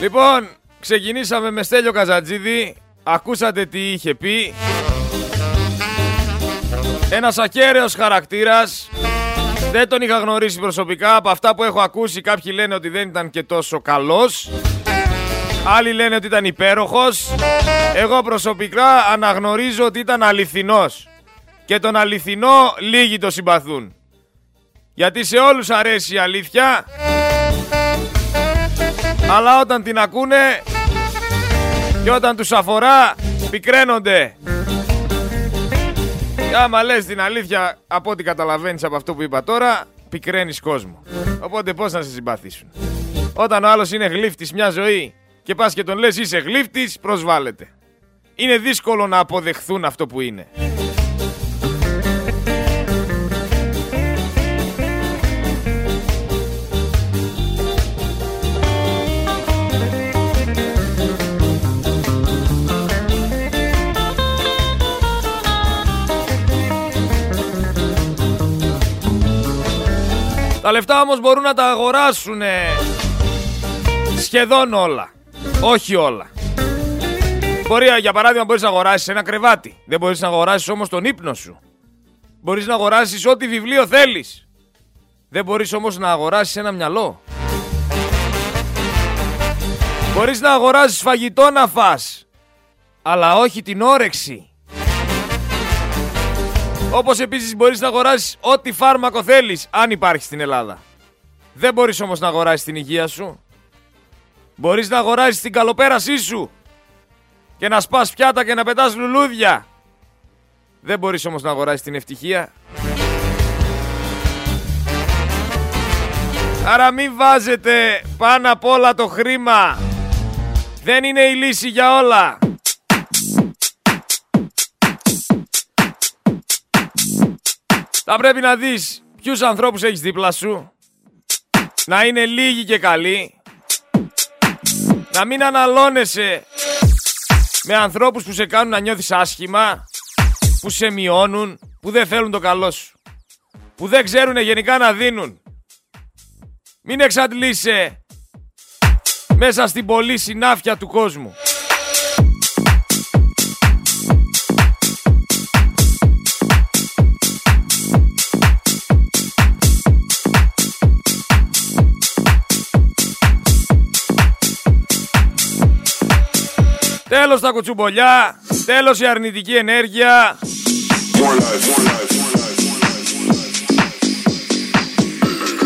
Λοιπόν, ξεκινήσαμε με Στέλιο Καζατζίδη. Ακούσατε τι είχε πει. Ένας ακέραιος χαρακτήρας. Δεν τον είχα γνωρίσει προσωπικά. Από αυτά που έχω ακούσει κάποιοι λένε ότι δεν ήταν και τόσο καλός. Άλλοι λένε ότι ήταν υπέροχος. Εγώ προσωπικά αναγνωρίζω ότι ήταν αληθινός. Και τον αληθινό λίγοι το συμπαθούν. Γιατί σε όλους αρέσει η αλήθεια. Αλλά όταν την ακούνε και όταν τους αφορά πικραίνονται. Και άμα λες την αλήθεια από ό,τι καταλαβαίνεις από αυτό που είπα τώρα, πικραίνεις κόσμο. Οπότε πώς να σε συμπαθήσουν. Όταν ο άλλος είναι γλύφτης μια ζωή και πας και τον λες είσαι γλύφτης, προσβάλλεται. Είναι δύσκολο να αποδεχθούν αυτό που είναι. Τα λεφτά όμως μπορούν να τα αγοράσουν σχεδόν όλα. Όχι όλα. Μπορεί, για παράδειγμα, μπορείς να αγοράσεις ένα κρεβάτι. Δεν μπορείς να αγοράσεις όμως τον ύπνο σου. Μπορείς να αγοράσεις ό,τι βιβλίο θέλεις. Δεν μπορείς όμως να αγοράσεις ένα μυαλό. Μπορείς να αγοράσεις φαγητό να φας. Αλλά όχι την όρεξη. Όπως επίσης μπορείς να αγοράσεις ό,τι φάρμακο θέλεις, αν υπάρχει στην Ελλάδα. Δεν μπορείς όμως να αγοράσεις την υγεία σου. Μπορείς να αγοράσεις την καλοπέρασή σου και να σπάς πιάτα και να πετάς λουλούδια. Δεν μπορείς όμως να αγοράσεις την ευτυχία. Άρα μην βάζετε πάνω απ' όλα το χρήμα. Δεν είναι η λύση για όλα. Θα πρέπει να δεις ποιους ανθρώπους έχεις δίπλα σου. Να είναι λίγοι και καλοί. Να μην αναλώνεσαι με ανθρώπους που σε κάνουν να νιώθεις άσχημα. Που σε μειώνουν. Που δεν θέλουν το καλό σου. Που δεν ξέρουν γενικά να δίνουν. Μην εξαντλείσαι μέσα στην πολύ συνάφεια του κόσμου. Τέλος τα κουτσουμπολιά, τέλος η αρνητική ενέργεια.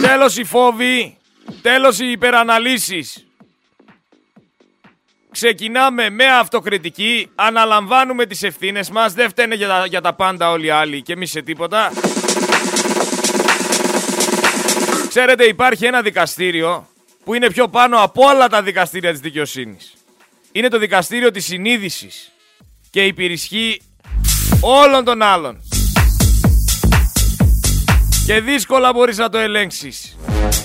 Τέλος οι φόβοι, τέλος οι υπεραναλύσεις. Ξεκινάμε με αυτοκριτική, αναλαμβάνουμε τις ευθύνες μας, δεν φταίνε για τα, για τα πάντα όλοι οι άλλοι και εμείς σε τίποτα. Ξέρετε υπάρχει ένα δικαστήριο που είναι πιο πάνω από όλα τα δικαστήρια της δικαιοσύνης είναι το δικαστήριο της συνείδησης και υπηρισχύει όλων των άλλων. Και δύσκολα μπορείς να το ελέγξεις.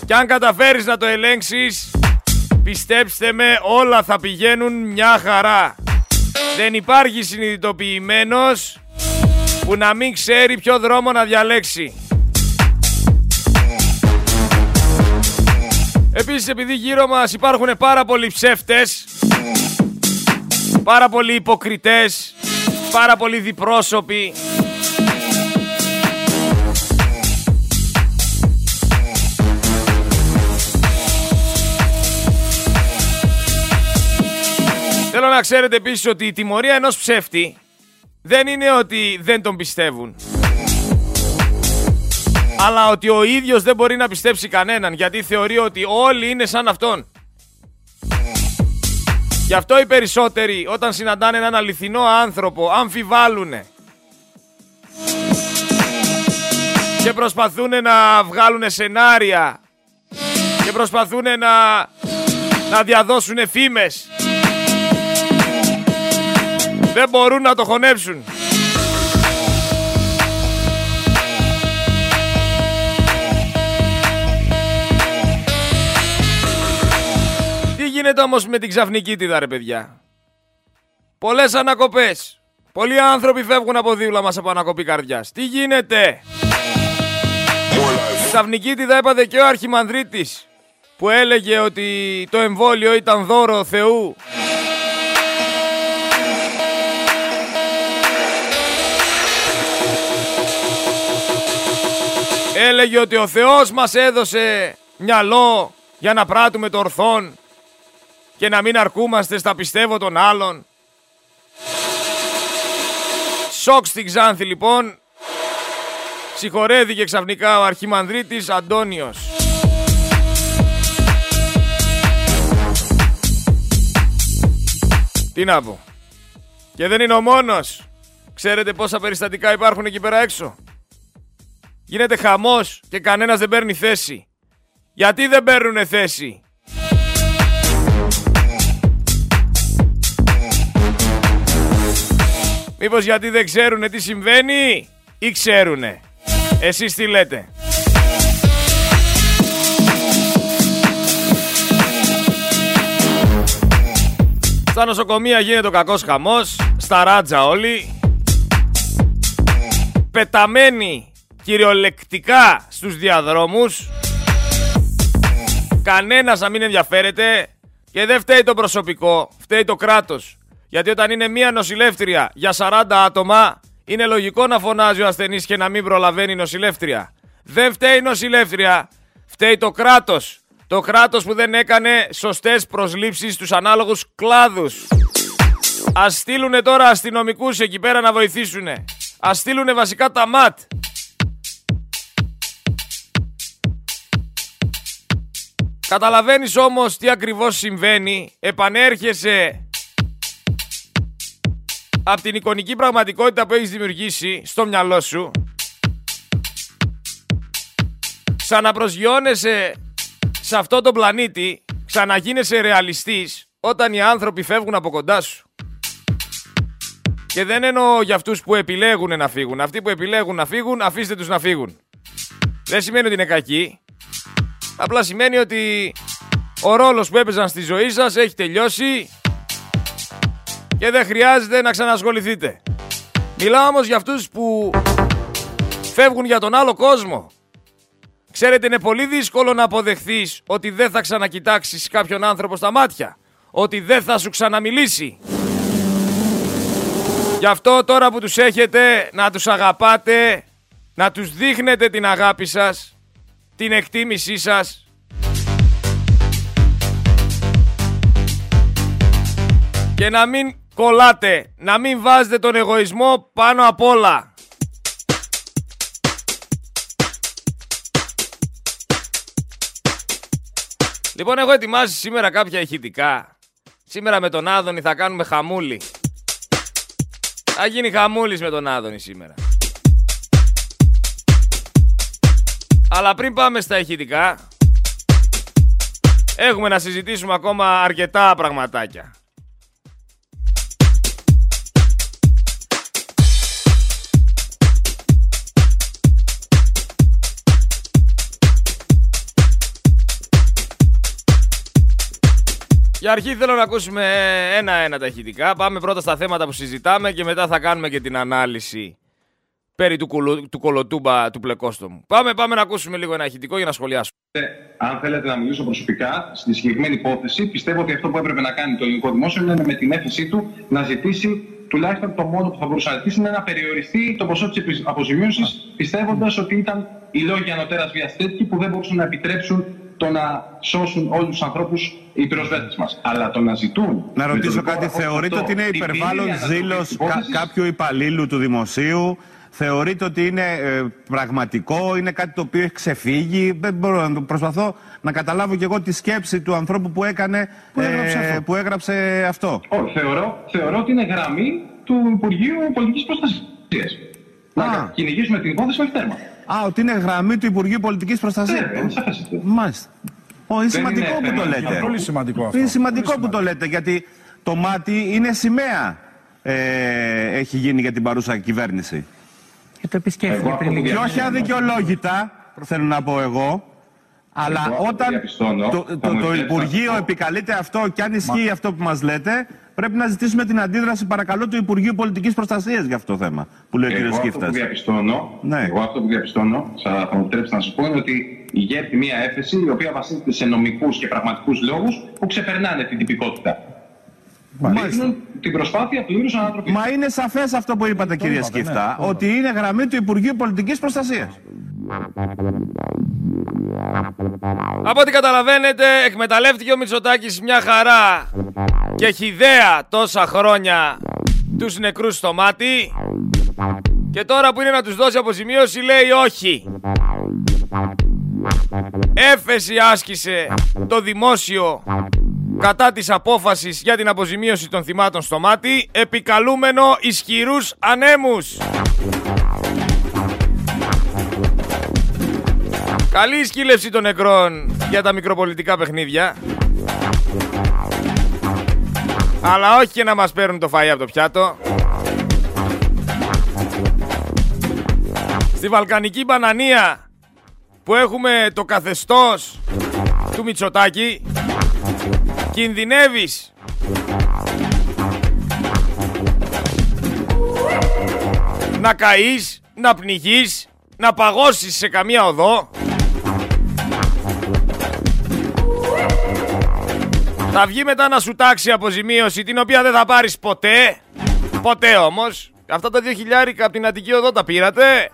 Και αν καταφέρεις να το ελέγξεις, πιστέψτε με όλα θα πηγαίνουν μια χαρά. Δεν υπάρχει συνειδητοποιημένος που να μην ξέρει ποιο δρόμο να διαλέξει. Επίσης επειδή γύρω μας υπάρχουν πάρα πολλοί ψεύτες πάρα πολλοί υποκριτές, πάρα πολλοί διπρόσωποι. Θέλω να ξέρετε επίσης ότι η τιμωρία ενός ψεύτη δεν είναι ότι δεν τον πιστεύουν. Αλλά ότι ο ίδιος δεν μπορεί να πιστέψει κανέναν γιατί θεωρεί ότι όλοι είναι σαν αυτόν. Γι' αυτό οι περισσότεροι όταν συναντάνε έναν αληθινό άνθρωπο αμφιβάλλουνε. Και προσπαθούν να βγάλουν σενάρια. Και προσπαθούν να, να διαδώσουν φήμες. Δεν μπορούν να το χωνέψουν. Γίνεται όμως με την ξαφνική τίδα ρε παιδιά. Πολλές ανακοπές. Πολλοί άνθρωποι φεύγουν από δίπλα μας από ανακοπή καρδιάς. Τι γίνεται; Η ξαφνική τίδα έπαθε και ο Αρχιμανδρίτης. που έλεγε ότι το εμβόλιο ήταν δώρο Θεού έλεγε ότι ο Θεός μας έδωσε μυαλό για να πράττουμε το ορθόν και να μην αρκούμαστε στα πιστεύω των άλλων. Σοκ στην Ξάνθη λοιπόν. Συγχωρέθηκε ξαφνικά ο αρχιμανδρίτης Αντώνιος. Τι να πω. Και δεν είναι ο μόνος. Ξέρετε πόσα περιστατικά υπάρχουν εκεί πέρα έξω. Γίνεται χαμός και κανένας δεν παίρνει θέση. Γιατί δεν παίρνουνε θέση; Μήπως γιατί δεν ξέρουνε τι συμβαίνει ή ξέρουνε. Εσείς τι λέτε. Στα νοσοκομεία γίνεται ο κακός χαμός, στα ράτζα όλοι. Πεταμένοι κυριολεκτικά στους διαδρόμους. Κανένας να μην ενδιαφέρεται και δεν φταίει το προσωπικό, φταίει το κράτος. Γιατί όταν είναι μία νοσηλεύτρια για 40 άτομα, είναι λογικό να φωνάζει ο ασθενής και να μην προλαβαίνει η νοσηλεύτρια. Δεν φταίει η νοσηλεύτρια, φταίει το κράτος. Το κράτος που δεν έκανε σωστές προσλήψεις στους ανάλογους κλάδους. Ας στείλουνε τώρα αστυνομικούς εκεί πέρα να βοηθήσουνε. Ας στείλουνε βασικά τα ΜΑΤ. Καταλαβαίνεις όμως τι ακριβώς συμβαίνει. Επανέρχεσαι από την εικονική πραγματικότητα που έχεις δημιουργήσει στο μυαλό σου. Ξαναπροσγειώνεσαι σε αυτό το πλανήτη, ξαναγίνεσαι ρεαλιστής όταν οι άνθρωποι φεύγουν από κοντά σου. Και δεν εννοώ για αυτούς που επιλέγουν να φύγουν. Αυτοί που επιλέγουν να φύγουν, αφήστε τους να φύγουν. Δεν σημαίνει ότι είναι κακοί. Απλά σημαίνει ότι ο ρόλος που έπαιζαν στη ζωή σας έχει τελειώσει και δεν χρειάζεται να ξανασχοληθείτε. Μιλάω όμως για αυτούς που φεύγουν για τον άλλο κόσμο. Ξέρετε, είναι πολύ δύσκολο να αποδεχθείς ότι δεν θα ξανακοιτάξεις κάποιον άνθρωπο στα μάτια. Ότι δεν θα σου ξαναμιλήσει. Γι' αυτό τώρα που τους έχετε να τους αγαπάτε, να τους δείχνετε την αγάπη σας την εκτίμησή σας. Και να μην κολλάτε, να μην βάζετε τον εγωισμό πάνω απ' όλα. Λοιπόν, έχω ετοιμάσει σήμερα κάποια ηχητικά. Σήμερα με τον Άδωνη θα κάνουμε χαμούλη. Θα γίνει χαμούλης με τον Άδωνη σήμερα. Αλλά πριν πάμε στα ηχητικά, έχουμε να συζητήσουμε ακόμα αρκετά πραγματάκια. Για αρχή θέλω να ακούσουμε ένα-ένα τα ηχητικά. Πάμε πρώτα στα θέματα που συζητάμε και μετά θα κάνουμε και την ανάλυση περί του, κουλου, του κολοτούμπα του πλεκόστομου. Πάμε, πάμε να ακούσουμε λίγο ένα ηχητικό για να σχολιάσουμε. Ε, αν θέλετε να μιλήσω προσωπικά στη συγκεκριμένη υπόθεση, πιστεύω ότι αυτό που έπρεπε να κάνει το ελληνικό δημόσιο είναι με την έφεσή του να ζητήσει τουλάχιστον το μόνο που θα μπορούσε να ζητήσει είναι να περιοριστεί το ποσό της αποζημίωσης, πιστεύοντας ότι ήταν οι λόγοι ανωτέρας βία τέτοιοι που δεν μπορούσαν να επιτρέψουν το να σώσουν όλους τους ανθρώπους οι πυροσβέτε μας. Αλλά το να ζητούν. Να ρωτήσω κάτι, θεωρείτε ότι είναι υπερβάλλον ζήλο κάποιου υπαλλήλου του δημοσίου; Θεωρείτε ότι είναι ε, πραγματικό, είναι κάτι το οποίο έχει ξεφύγει; Δεν μπορώ να προσπαθώ να καταλάβω και εγώ τη σκέψη του ανθρώπου που έκανε, που έγραψε, ε, αυτό; Που έγραψε αυτό. θεωρώ, θεωρώ ότι είναι γραμμή του Υπουργείου Πολιτικής Προστασίας. Να κυνηγήσουμε την υπόθεση όχι τέρμα. Α, ότι είναι γραμμή του Υπουργείου Πολιτικής Προστασίας. Ναι, Μάλιστα. Ο, είναι σημαντικό που το λέτε. Είναι πολύ σημαντικό αυτό. Είναι σημαντικό που το λέτε γιατί το μάτι είναι σημαία. Ε, έχει γίνει για την παρούσα κυβέρνηση. Και το επισκέφθηκε πριν Και όχι αδικαιολόγητα, θέλω να πω εγώ. Αλλά όταν το, το, το, Υπουργείο επικαλείται αυτό και αν ισχύει αυτό που μας λέτε, πρέπει να ζητήσουμε την αντίδραση παρακαλώ του Υπουργείου Πολιτικής Προστασίας για αυτό το θέμα που λέει ο κ. Σκύφτας. Αυτό που διαπιστώνω, ναι. Εγώ αυτό που διαπιστώνω, θα μου επιτρέψετε να σα πω, είναι ότι ηγέτη μια έφεση η οποία βασίζεται σε νομικούς και πραγματικούς λόγους που ξεπερνάνε την τυπικότητα. Δείχνουν την προσπάθεια πλήρου ανατροπή. Μα είναι σαφές αυτό που είπατε, κύριε Σκυφτά, ναι, ότι είναι γραμμή του Υπουργείου Πολιτικής Προστασίας. Από ό,τι καταλαβαίνετε, εκμεταλλεύτηκε ο Μητσοτάκης μια χαρά και χιδέα τόσα χρόνια τους νεκρούς στο μάτι και τώρα που είναι να τους δώσει αποζημίωση λέει όχι. Έφεση άσκησε το δημόσιο κατά της απόφασης για την αποζημίωση των θυμάτων στο μάτι επικαλούμενο ισχυρούς ανέμους. Καλή σκύλευση των νεκρών για τα μικροπολιτικά παιχνίδια. Αλλά όχι και να μας παίρνουν το φαΐ από το πιάτο. Στη Βαλκανική Μπανανία που έχουμε το καθεστώς του Μητσοτάκη κινδυνεύεις να καείς, να πνιγείς, να παγώσεις σε καμία οδό Θα βγει μετά να σου τάξει αποζημίωση την οποία δεν θα πάρεις ποτέ. Ποτέ όμως. Αυτά τα δύο χιλιάρικα από την Αττική Οδό τα πήρατε.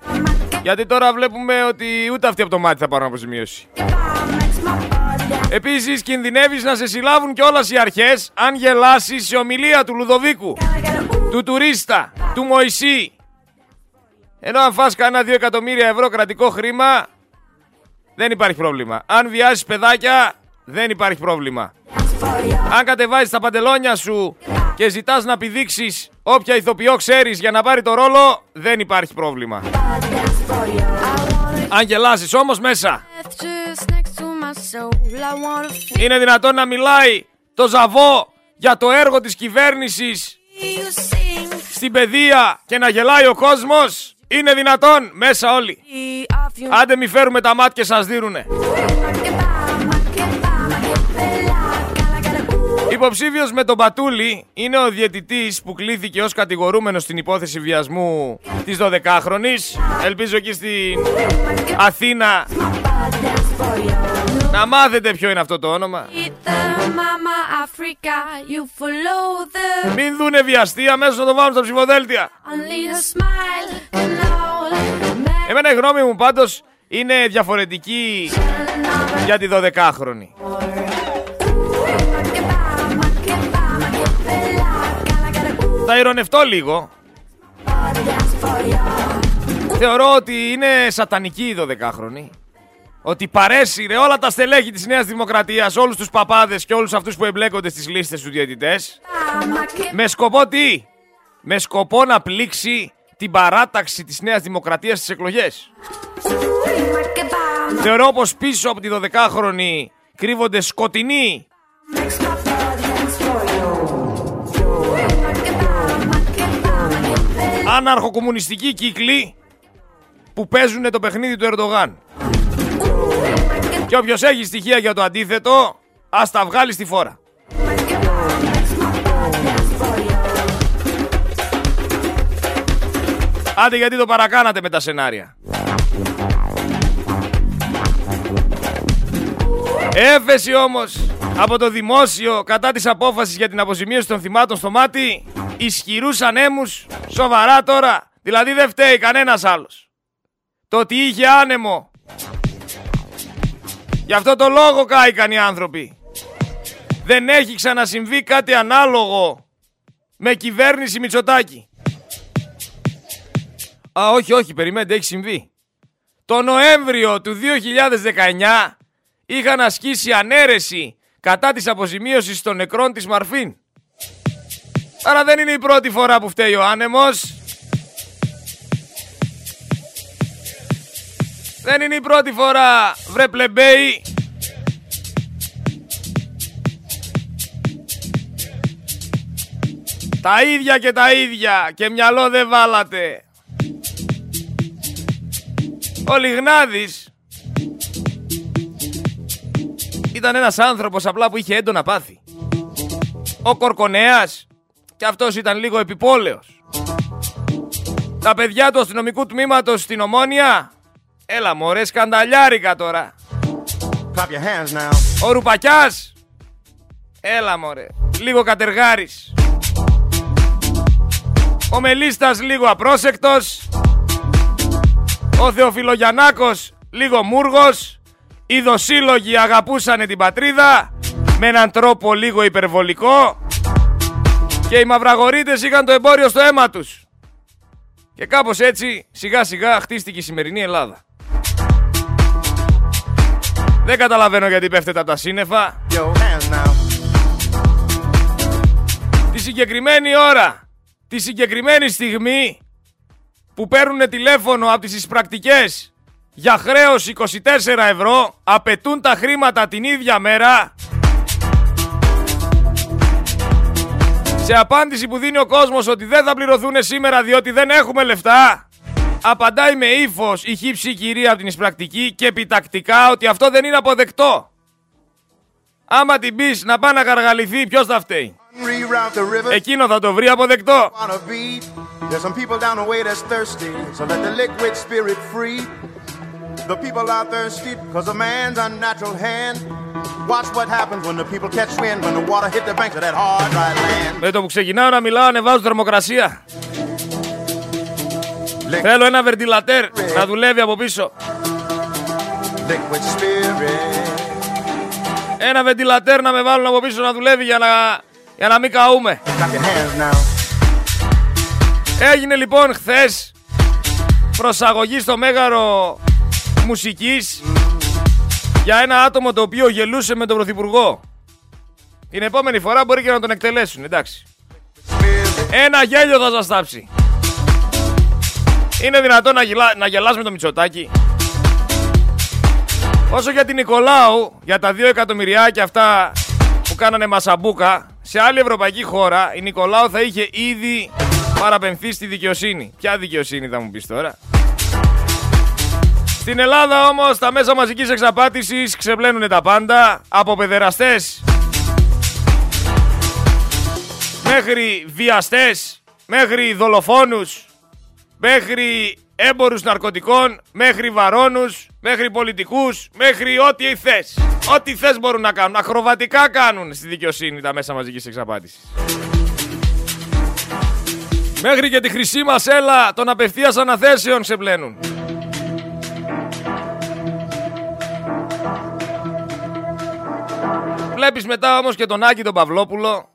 Γιατί τώρα βλέπουμε ότι ούτε αυτοί από το μάτι θα πάρουν αποζημίωση. Επίσης κινδυνεύεις να σε συλλάβουν κιόλας οι αρχές αν γελάσεις σε ομιλία του Λουδοβίκου, του τουρίστα, του Μωυσή. Ενώ αν φας κανένα δύο εκατομμύρια ευρώ κρατικό χρήμα δεν υπάρχει πρόβλημα. Αν βιάσεις παιδάκια δεν υπάρχει πρόβλημα. Αν κατεβάζεις τα παντελόνια σου και ζητάς να πηδήξεις όποια ηθοποιό ξέρεις για να πάρει το ρόλο, δεν υπάρχει πρόβλημα. Αν γελάσεις όμως μέσα. Είναι δυνατόν να μιλάει το Ζαβό για το έργο της κυβέρνησης στην παιδεία και να γελάει ο κόσμος. Είναι δυνατόν μέσα όλοι. Άντε μη φέρουμε τα μάτια σας δίνουνε. Υποψήφιος με τον Πατούλη είναι ο διαιτητής που κλήθηκε ως κατηγορούμενος στην υπόθεση βιασμού της 12χρονη. Ελπίζω εκεί στην Αθήνα να μάθετε ποιο είναι αυτό το όνομα. Μην δούνε βιαστή, αμέσως να το βάλουν στα ψηφοδέλτια. Εμένα η γνώμη μου πάντως είναι διαφορετική για τη 12χρονη. Θα ηρωνευτώ λίγο. Θεωρώ ότι είναι σατανική η 12χρονη. Ότι παρέσυρε όλα τα στελέχη της Νέας Δημοκρατίας, όλους τους παπάδες και όλους αυτούς που εμπλέκονται στις λίστες τους διαιτητές. Με σκοπό τι; Με σκοπό να πλήξει την παράταξη της Νέας Δημοκρατίας στις εκλογές. Θεωρώ πως πίσω από τη 12χρονη κρύβονται σκοτεινοί άναρχο-κομμουνιστικοί κύκλοι που παίζουν το παιχνίδι του Ερντογάν. Και όποιος έχει στοιχεία για το αντίθετο, ας τα βγάλει στη φόρα. Άντε γιατί το παρακάνατε με τα σενάρια. Έφεση όμως από το δημόσιο κατά της απόφασης για την αποζημίωση των θυμάτων στο μάτι ισχυρούς ανέμους σοβαρά τώρα. Δηλαδή δεν φταίει κανένας άλλος. Το ότι είχε άνεμο. Γι' αυτό το λόγο κάηκαν οι άνθρωποι. Δεν έχει ξανασυμβεί κάτι ανάλογο με κυβέρνηση Μητσοτάκη. Α όχι όχι περιμένετε έχει συμβεί. Το Νοέμβριο του 2019 είχαν ασκήσει ανέρεση κατά της αποζημίωσης των νεκρών της Μαρφίν. Άρα δεν είναι η πρώτη φορά που φταίει ο άνεμος. Δεν είναι η πρώτη φορά, βρε πλεμπέι. Τα ίδια και τα ίδια και μυαλό δεν βάλατε. Ο Λιγνάδης ήταν ένας άνθρωπος απλά που είχε έντονα πάθη. Ο Κορκονέας και αυτός ήταν λίγο επιπόλαιος. Τα παιδιά του αστυνομικού τμήματος στην Ομόνια, έλα μωρέ σκανταλιάρικα τώρα. Ο Ρουπακιάς. Έλα μωρέ. Λίγο κατεργάρης. Ο Μελίστας λίγο απρόσεκτος. Ο Θεοφιλογιαννάκος λίγο μούργος. Οι δοσύλλογοι αγαπούσανε την πατρίδα με έναν τρόπο λίγο υπερβολικό και οι μαυραγορείτες είχαν το εμπόριο στο αίμα τους. Και κάπως έτσι σιγά σιγά χτίστηκε η σημερινή Ελλάδα. Δεν καταλαβαίνω γιατί πέφτετε από τα σύννεφα. Τη συγκεκριμένη ώρα, τη συγκεκριμένη στιγμή που παίρνουν τηλέφωνο από τις εισπρακτικές για χρέος 24 ευρώ, απαιτούν τα χρήματα την ίδια μέρα Σε απάντηση που δίνει ο κόσμος ότι δεν θα πληρωθούν σήμερα διότι δεν έχουμε λεφτά, απαντάει με ύφος η χύψη κυρία από την εισπρακτική και επιτακτικά ότι αυτό δεν είναι αποδεκτό. Άμα την πεις να πάει να καργαληθεί, ποιος θα φταίει; Εκείνο θα το βρει αποδεκτό. The people are thirsty because a man's unnatural hand. Watch what happens when the people catch wind when the water hit the banks of that hard dry land. Με το που ξεκινάω να μιλάω ανεβάζω θερμοκρασία. Θέλω ένα βερτιλατέρ να δουλεύει από πίσω. Ένα βεντιλατέρ να με βάλουν από πίσω να δουλεύει για να, για να μην καούμε. Έγινε λοιπόν χθες προσαγωγή στο Μέγαρο μουσικής για ένα άτομο το οποίο γελούσε με τον Πρωθυπουργό. Την επόμενη φορά μπορεί και να τον εκτελέσουν, εντάξει. Ένα γέλιο θα σας τάψει. Είναι δυνατόν να, γελά, να γελάς με το Μητσοτάκι. Όσο για την Νικολάου, για τα δύο εκατομμυριάκια αυτά που κάνανε μασαμπούκα, σε άλλη ευρωπαϊκή χώρα η Νικολάου θα είχε ήδη παραπεμφθεί στη δικαιοσύνη. Ποια δικαιοσύνη θα μου πεις τώρα; Στην Ελλάδα όμως τα μέσα μαζικής εξαπάτησης ξεπλένουν τα πάντα από παιδεραστές μέχρι βιαστές, μέχρι δολοφόνους, μέχρι έμπορους ναρκωτικών, μέχρι βαρόνους, μέχρι πολιτικούς, μέχρι ό,τι θες. Ό,τι θες μπορούν να κάνουν. Ακροβατικά κάνουν στη δικαιοσύνη τα μέσα μαζικής εξαπάτησης. Μέχρι και τη χρυσή μας έλα των απευθείας αναθέσεων σε Βλέπεις μετά όμως και τον Άκη τον Παυλόπουλο,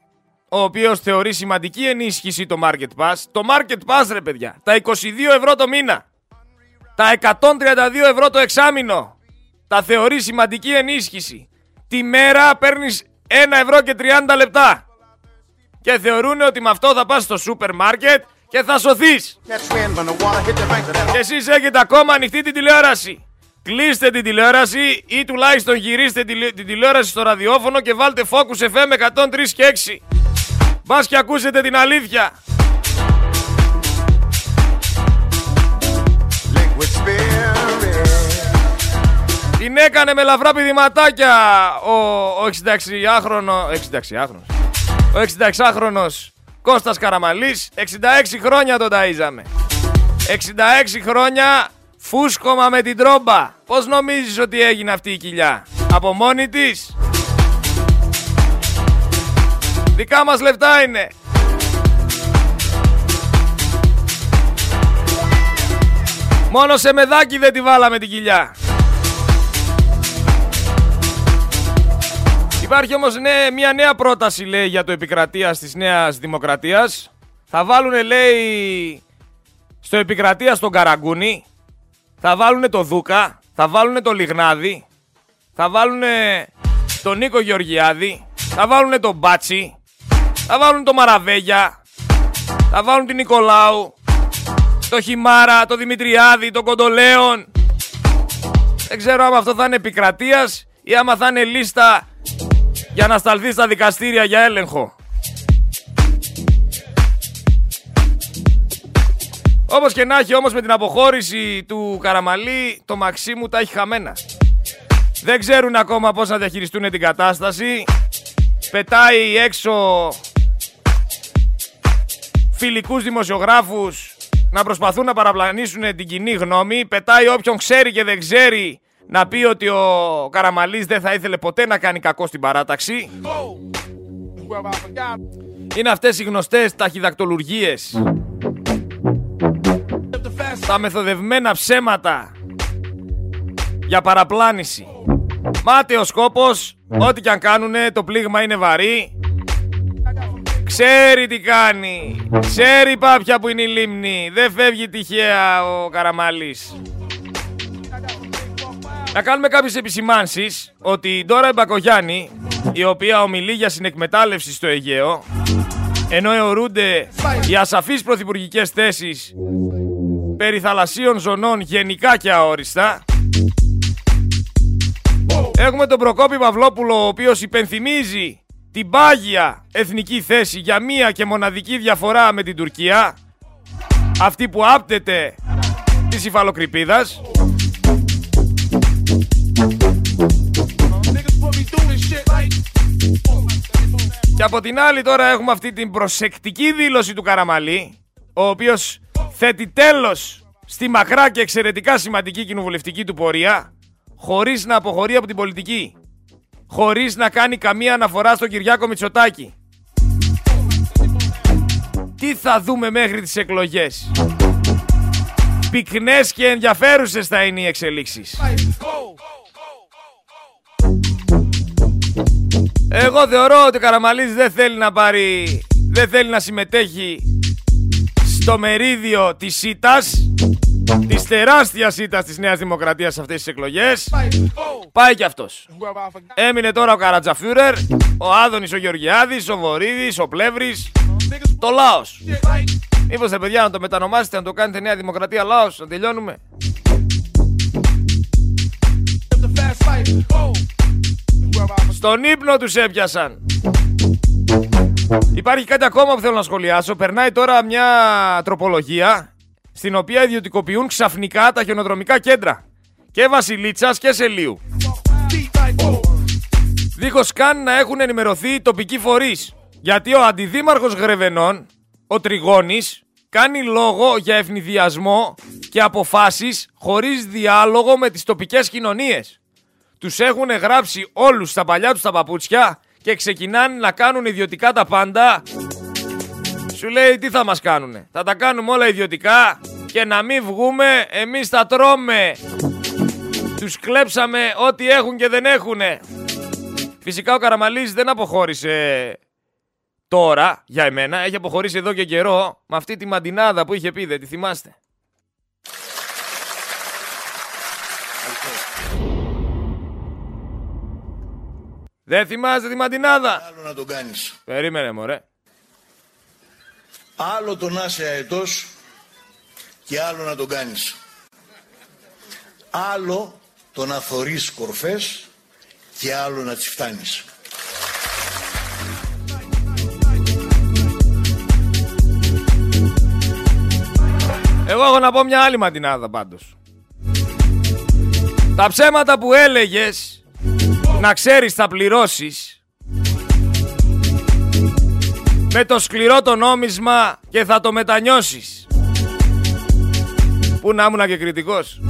ο οποίος θεωρεί σημαντική ενίσχυση το Market Pass. Το Market Pass ρε παιδιά, τα 22 ευρώ το μήνα, τα 132 ευρώ το εξάμηνο, τα θεωρεί σημαντική ενίσχυση. Τη μέρα παίρνεις 1 ευρώ και 30 λεπτά. Και θεωρούν ότι με αυτό θα πας στο σούπερ μάρκετ και θα σωθείς. Και εσείς έχετε ακόμα ανοιχτή την τηλεόραση. Κλείστε την τηλεόραση ή τουλάχιστον γυρίστε την τηλεόραση στο ραδιόφωνο και βάλτε Focus FM 103 και 6. Μπας και ακούσετε την αλήθεια. Την έκανε με λαβρά πηδηματάκια ο, ο 66χρονο... 66χρονος. Ο 66χρονος Κώστας Καραμαλής. 66 χρόνια τον ταΐζαμε. 66 χρόνια Φούσκωμα με την τρόμπα. Πώς νομίζεις ότι έγινε αυτή η κοιλιά; Από μόνη της; Δικά μας λεφτά είναι. Μόνο σε μεδάκι δεν τη βάλαμε την κοιλιά. Υπάρχει όμως ναι, μια νέα πρόταση λέει για το επικρατεία της Νέας Δημοκρατίας. Θα βάλουνε λέει στο επικρατεία στον Καραγκούνι θα βάλουν το Δούκα, θα βάλουν το Λιγνάδι, θα βάλουν τον Νίκο Γεωργιάδη, θα βάλουν τον Μπάτσι, θα βάλουν το Μαραβέγια, θα βάλουν την Νικολάου, το Χιμάρα, το Δημητριάδη, το Κοντολέον. Δεν ξέρω άμα αυτό θα είναι επικρατείας ή άμα θα είναι λίστα για να σταλθεί στα δικαστήρια για έλεγχο. Όπως και να έχει όμως με την αποχώρηση του Καραμαλή το Μαξίμου τα έχει χαμένα. Δεν ξέρουν ακόμα πώς να διαχειριστούν την κατάσταση. Πετάει έξω φιλικούς δημοσιογράφους να προσπαθούν να παραπλανήσουν την κοινή γνώμη. Πετάει όποιον ξέρει και δεν ξέρει να πει ότι ο Καραμαλής δεν θα ήθελε ποτέ να κάνει κακό στην παράταξη. Είναι αυτές οι γνωστές ταχυδακτολουργίες. Τα μεθοδευμένα ψέματα για παραπλάνηση. Μάταιος σκόπος, ό,τι και αν κάνουνε, το πλήγμα είναι βαρύ. Ξέρει τι κάνει. Ξέρει πάπια που είναι η λίμνη. Δεν φεύγει τυχαία ο Καραμαλής. Να κάνουμε κάποιες επισημάνσεις ότι η Ντόρα Μπακογιάννη, η οποία ομιλεί για συνεκμετάλλευση στο Αιγαίο, ενώ αιωρούνται οι ασαφείς πρωθυπουργικές θέσεις περί θαλασσίων ζωνών γενικά και αόριστα, Έχουμε τον Προκόπη Παυλόπουλο, ο οποίος υπενθυμίζει την πάγια εθνική θέση για μία και μοναδική διαφορά με την Τουρκία, αυτή που άπτεται της υφαλοκρηπίδας. Από την άλλη τώρα έχουμε αυτή την προσεκτική δήλωση του Καραμαλή, ο οποίος θέτει τέλος στη μακρά και εξαιρετικά σημαντική κοινοβουλευτική του πορεία, χωρίς να αποχωρεί από την πολιτική. Χωρίς να κάνει καμία αναφορά στον Κυριάκο Μητσοτάκη. Τι θα δούμε μέχρι τις εκλογές; Πυκνές και ενδιαφέρουσες θα είναι οι εξελίξεις. Εγώ θεωρώ ότι ο Καραμαλής δεν θέλει να πάρει, δεν θέλει να συμμετέχει στο μερίδιο της ΣΥΤΑΣ Της τεράστιας ήττας της Νέας Δημοκρατίας σε αυτές τις εκλογές. Πάει κι αυτός. Έμεινε τώρα ο Καρατζαφούρερ, ο Άδωνης ο Γεωργιάδης, ο Βορύδης, ο Πλεύρης. Το λαός. Μήπως τα παιδιά να το μετανομάσετε, να το κάνετε Νέα Δημοκρατία λαός, να τελειώνουμε; Στον ύπνο τους έπιασαν. Υπάρχει κάτι ακόμα που θέλω να σχολιάσω. Περνάει τώρα μια τροπολογία στην οποία ιδιωτικοποιούν ξαφνικά τα χιονοδρομικά κέντρα και Βασιλίτσας και Σελίου. Δίχως καν να έχουν ενημερωθεί οι τοπικοί φορείς. Γιατί ο αντιδήμαρχος Γρεβενών, ο Τριγώνης, κάνει λόγο για ευνηδιασμό και αποφάσεις χωρίς διάλογο με τις τοπικές κοινωνίες. Τους έχουν γράψει όλους στα παλιά τους τα παπούτσια και ξεκινάνε να κάνουν ιδιωτικά τα πάντα σου λέει τι θα μας κάνουνε; Θα τα κάνουμε όλα ιδιωτικά και να μην βγούμε εμείς τα τρώμε. Τους κλέψαμε ό,τι έχουν και δεν έχουνε. Φυσικά ο Καραμαλής δεν αποχώρησε τώρα για εμένα. Έχει αποχωρήσει εδώ και καιρό με αυτή τη μαντινάδα που είχε πει. Δεν τη θυμάστε. Δεν θυμάστε τη μαντινάδα; Άλλο να τον κάνεις. Περίμενε μωρέ. Άλλο το να είσαι αετός και άλλο να τον κάνεις. Άλλο το να θωρείς κορφές και άλλο να τις φτάνεις. Εγώ έχω να πω μια άλλη ματινάδα πάντως. Τα ψέματα που έλεγες να ξέρεις θα πληρώσεις με το σκληρό το νόμισμα και θα το μετανιώσεις. Πού να ήμουν και κριτικός.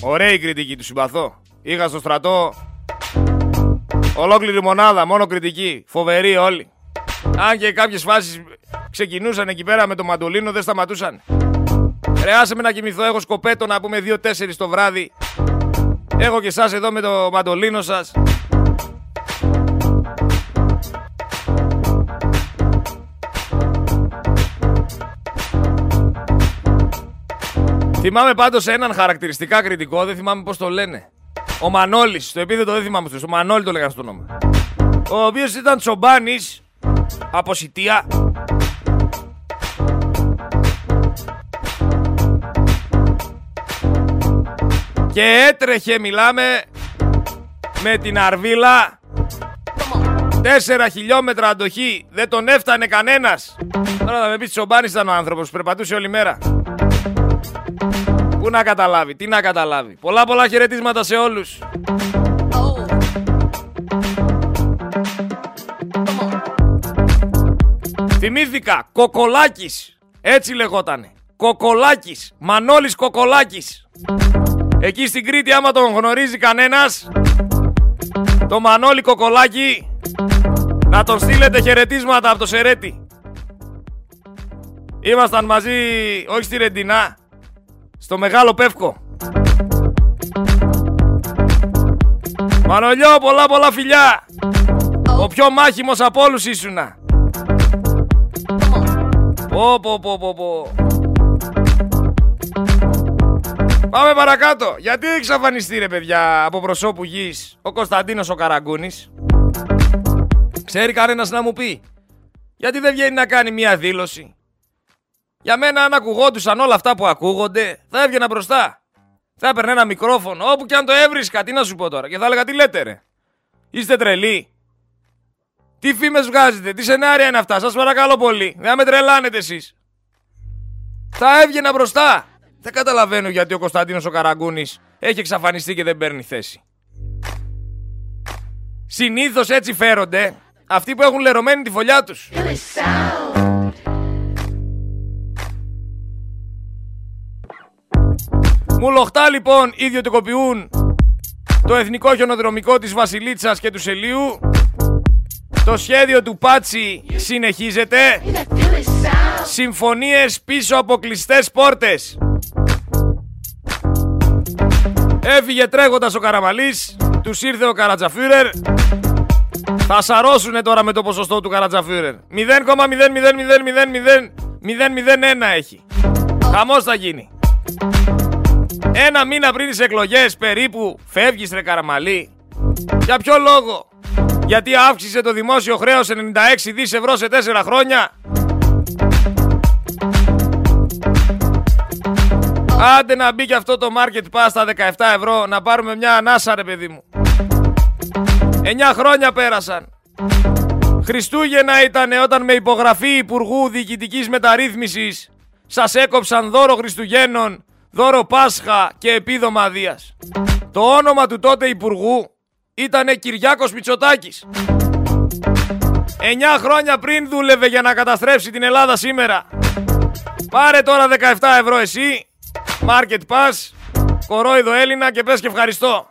Ωραία η κριτική του συμπαθώ. Είχα στο στρατό ολόκληρη μονάδα, μόνο κριτική. Φοβερή όλοι. Αν και κάποιες φάσεις ξεκινούσαν εκεί πέρα με το μαντολίνο δεν σταματούσαν. Ρε άσε με να κοιμηθώ, έχω σκοπέτο να πούμε 2-4 το βράδυ. Έχω και εσάς εδώ με το μαντολίνο σας. Θυμάμαι πάντως έναν χαρακτηριστικά κριτικό, δεν θυμάμαι πώς το λένε. Ο Μανώλης, το επίθετο δεν θυμάμαι αυτό. Ο Μανώλη το λέγανε στο όνομα. Ο οποίος ήταν τσομπάνης από Σιτία. Και έτρεχε, μιλάμε, με την Αρβίλα Τέσσερα χιλιόμετρα αντοχή. Δεν τον έφτανε κανένας. Τώρα θα με πεις τσομπάνης ήταν ο άνθρωπος. Περπατούσε όλη μέρα. Πού να καταλάβει, τι να καταλάβει. Πολλά πολλά χαιρετίσματα σε όλους. Θυμήθηκα, Κοκολάκης. Έτσι λεγότανε. Κοκολάκης. Μανώλης Κοκολάκης. Εκεί στην Κρήτη άμα τον γνωρίζει κανένας Το Μανώλη Κοκολάκη Να τον στείλετε χαιρετίσματα από το Σερέτη. Ήμασταν μαζί όχι στη Ρεντινά Στο Μεγάλο Πεύκο. Μανολιό πολλά πολλά φιλιά. Ο πιο μάχημος από όλους ήσουνα. Πω πω πω πω πω Πάμε παρακάτω. Γιατί έχει εξαφανιστεί ρε παιδιά από προσώπου γης ο Κωνσταντίνος ο Καραγκούνης; Ξέρει κανένας να μου πει; Γιατί δεν βγαίνει να κάνει μια δήλωση; Για μένα αν ακουγόντουσαν όλα αυτά που ακούγονται θα έβγαινα μπροστά. Θα έπαιρνε ένα μικρόφωνο όπου και αν το έβρισκα. Τι να σου πω τώρα. Και θα έλεγα τι λέτε ρε; Είστε τρελοί. Τι φήμες βγάζετε. Τι σενάρια είναι αυτά. Σας παρακαλώ πολύ. Δεν με τρελάνετε εσείς. Θα έβγαινα μπροστά. Δεν καταλαβαίνω γιατί ο Κωνσταντίνος ο Καραγκούνης έχει εξαφανιστεί και δεν παίρνει θέση. Συνήθως έτσι φέρονται αυτοί που έχουν λερωμένη τη φωλιά τους. Μουλοχτά λοιπόν ιδιωτικοποιούν το εθνικό χιονοδρομικό της Βασιλίτσας και του Σελίου. Το σχέδιο του Πάτσι συνεχίζεται. Συμφωνίες πίσω από κλειστές πόρτες. Έφυγε τρέχοντας ο Καραμαλής, τους ήρθε ο Καρατζαφούρερ. Θα σαρώσουνε τώρα με το ποσοστό του Καρατζαφούρερ. 0,000000001 έχει. Χαμός θα γίνει. Ένα μήνα πριν τις εκλογές περίπου φεύγεις ρε Καραμαλή. Για ποιο λόγο; Γιατί αύξησε το δημόσιο χρέος 96 δις ευρώ σε 4 χρόνια. Άντε να μπει και αυτό το market pass στα 17 ευρώ να πάρουμε μια ανάσα ρε παιδί μου. 9 χρόνια πέρασαν. Χριστούγεννα ήταν όταν με υπογραφή Υπουργού Διοικητικής Μεταρρύθμισης σας έκοψαν δώρο Χριστουγέννων, δώρο Πάσχα και επίδομα Δίας. Το όνομα του τότε Υπουργού ήταν Κυριάκος Μητσοτάκης. 9 χρόνια πριν δούλευε για να καταστρέψει την Ελλάδα σήμερα. Πάρε τώρα 17 ευρώ εσύ Market Pass, κορόιδο Έλληνα και πες και ευχαριστώ.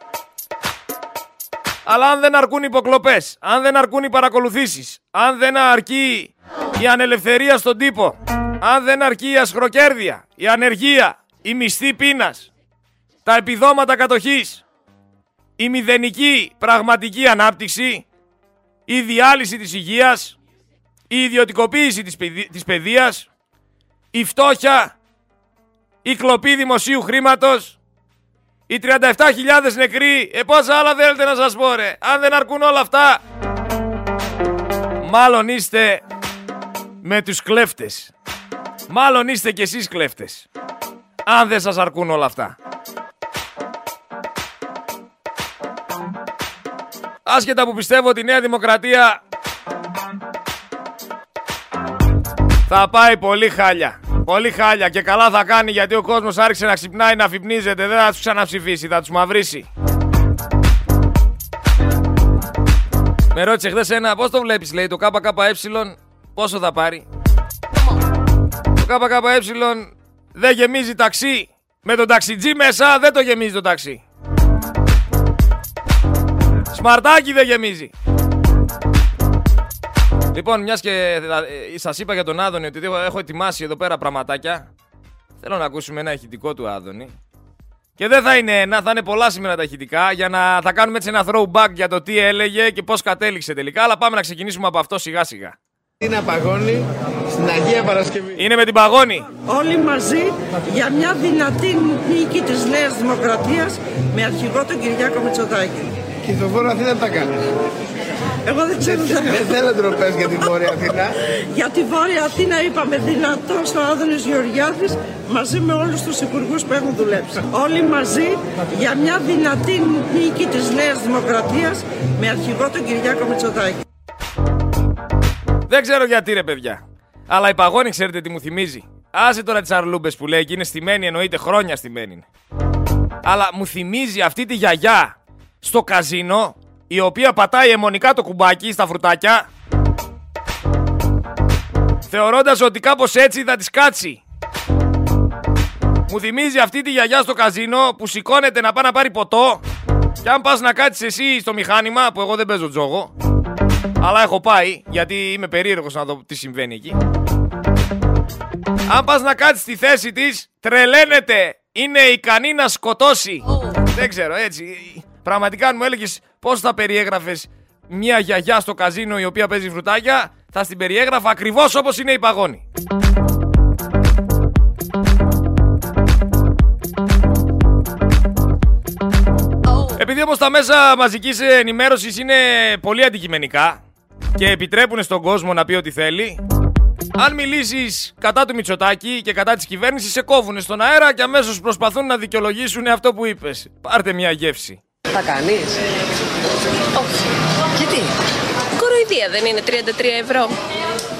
Αλλά αν δεν αρκούν οι υποκλοπές, αν δεν αρκούν οι παρακολουθήσεις, αν δεν αρκεί η ανελευθερία στον τύπο, αν δεν αρκεί η ασχροκέρδεια, η ανεργία, η μισθή πείνας, τα επιδόματα κατοχής, η μηδενική πραγματική ανάπτυξη, η διάλυση της υγείας, η ιδιωτικοποίηση της παιδείας, η φτώχεια, η κλοπή δημοσίου χρήματος, οι 37.000 νεκροί, ε πόσα άλλα θέλετε να σας πω ρε, αν δεν αρκούν όλα αυτά, μάλλον είστε με τους κλέφτες. Μάλλον είστε κι εσείς κλέφτες. Αν δεν σας αρκούν όλα αυτά. Άσχετα που πιστεύω ότι η Νέα Δημοκρατία θα πάει πολύ χάλια. Πολύ χάλια και καλά θα κάνει γιατί ο κόσμος άρχισε να ξυπνάει, να αφυπνίζεται. Δεν θα τους ξαναψηφίσει, θα τους μαυρίσει. Με ρώτησε χθες ένα, πώς το βλέπεις λέει, το ΚΚΕ πόσο θα πάρει; Το ΚΚΕ δεν γεμίζει ταξί. Με τον ταξιτζή μέσα δεν το γεμίζει το ταξί. Σμαρτάκι δεν γεμίζει. Λοιπόν, μιας και ε, σας είπα για τον Άδωνη ότι έχω ετοιμάσει εδώ πέρα πραγματάκια. Θέλω να ακούσουμε ένα ηχητικό του Άδωνη. Και δεν θα είναι ένα, θα είναι πολλά σήμερα τα ηχητικά για να θα κάνουμε έτσι ένα throwback για το τι έλεγε και πώς κατέληξε τελικά. Αλλά πάμε να ξεκινήσουμε από αυτό σιγά σιγά. Είναι παγώνει στην Αγία Παρασκευή. Είναι με την παγώνη. Όλοι μαζί για μια δυνατή νίκη της Νέας Δημοκρατίας με αρχηγό τον Κυριάκο Μητσοτάκη. Και το φόρο Αθήνα τα κάνει. Εγώ δεν ξέρω. Δεν θέλω τροπέ για την Βόρεια Αθήνα. Για τη Βόρεια Αθήνα είπαμε δυνατός στο Άδωνης Γεωργιάδης μαζί με όλους τους υπουργούς που έχουν δουλέψει. Όλοι μαζί για μια δυνατή νίκη της Νέας Δημοκρατίας με αρχηγό τον Κυριάκο Μητσοτάκη. Δεν ξέρω γιατί ρε παιδιά. Αλλά η παγόνη ξέρετε τι μου θυμίζει. Άσε τώρα τις αρλούμπες που λέει και είναι στημένη, εννοείται χρόνια στημένη. Αλλά μου θυμίζει αυτή τη γιαγιά στο καζίνο η οποία πατάει αιμονικά το κουμπάκι στα φρουτάκια θεωρώντας ότι κάπως έτσι θα της κάτσει. Μου θυμίζει αυτή τη γιαγιά στο καζίνο που σηκώνεται να πάει να πάρει ποτό και αν πας να κάτσεις εσύ στο μηχάνημα, που εγώ δεν παίζω τζόγο, αλλά έχω πάει γιατί είμαι περίεργος να δω τι συμβαίνει εκεί. Αν πας να κάτσεις στη θέση της, τρελαίνεται. Είναι ικανή να σκοτώσει. Δεν ξέρω, έτσι. Πραγματικά αν μου έλεγες πώς θα περιέγραφες μια γιαγιά στο καζίνο η οποία παίζει φρουτάκια, θα στην περιέγραφα ακριβώς όπως είναι η παγόνη. Επειδή όμως τα μέσα μαζικής ενημέρωσης είναι πολύ αντικειμενικά και επιτρέπουν στον κόσμο να πει ό,τι θέλει, αν μιλήσεις κατά του Μητσοτάκη και κατά της κυβέρνησης σε κόβουν στον αέρα και αμέσως προσπαθούν να δικαιολογήσουν αυτό που είπες. Πάρτε μια γεύση. Θα κάνεις; Όχι. Γιατί; Κοροϊδία δεν είναι 33 ευρώ.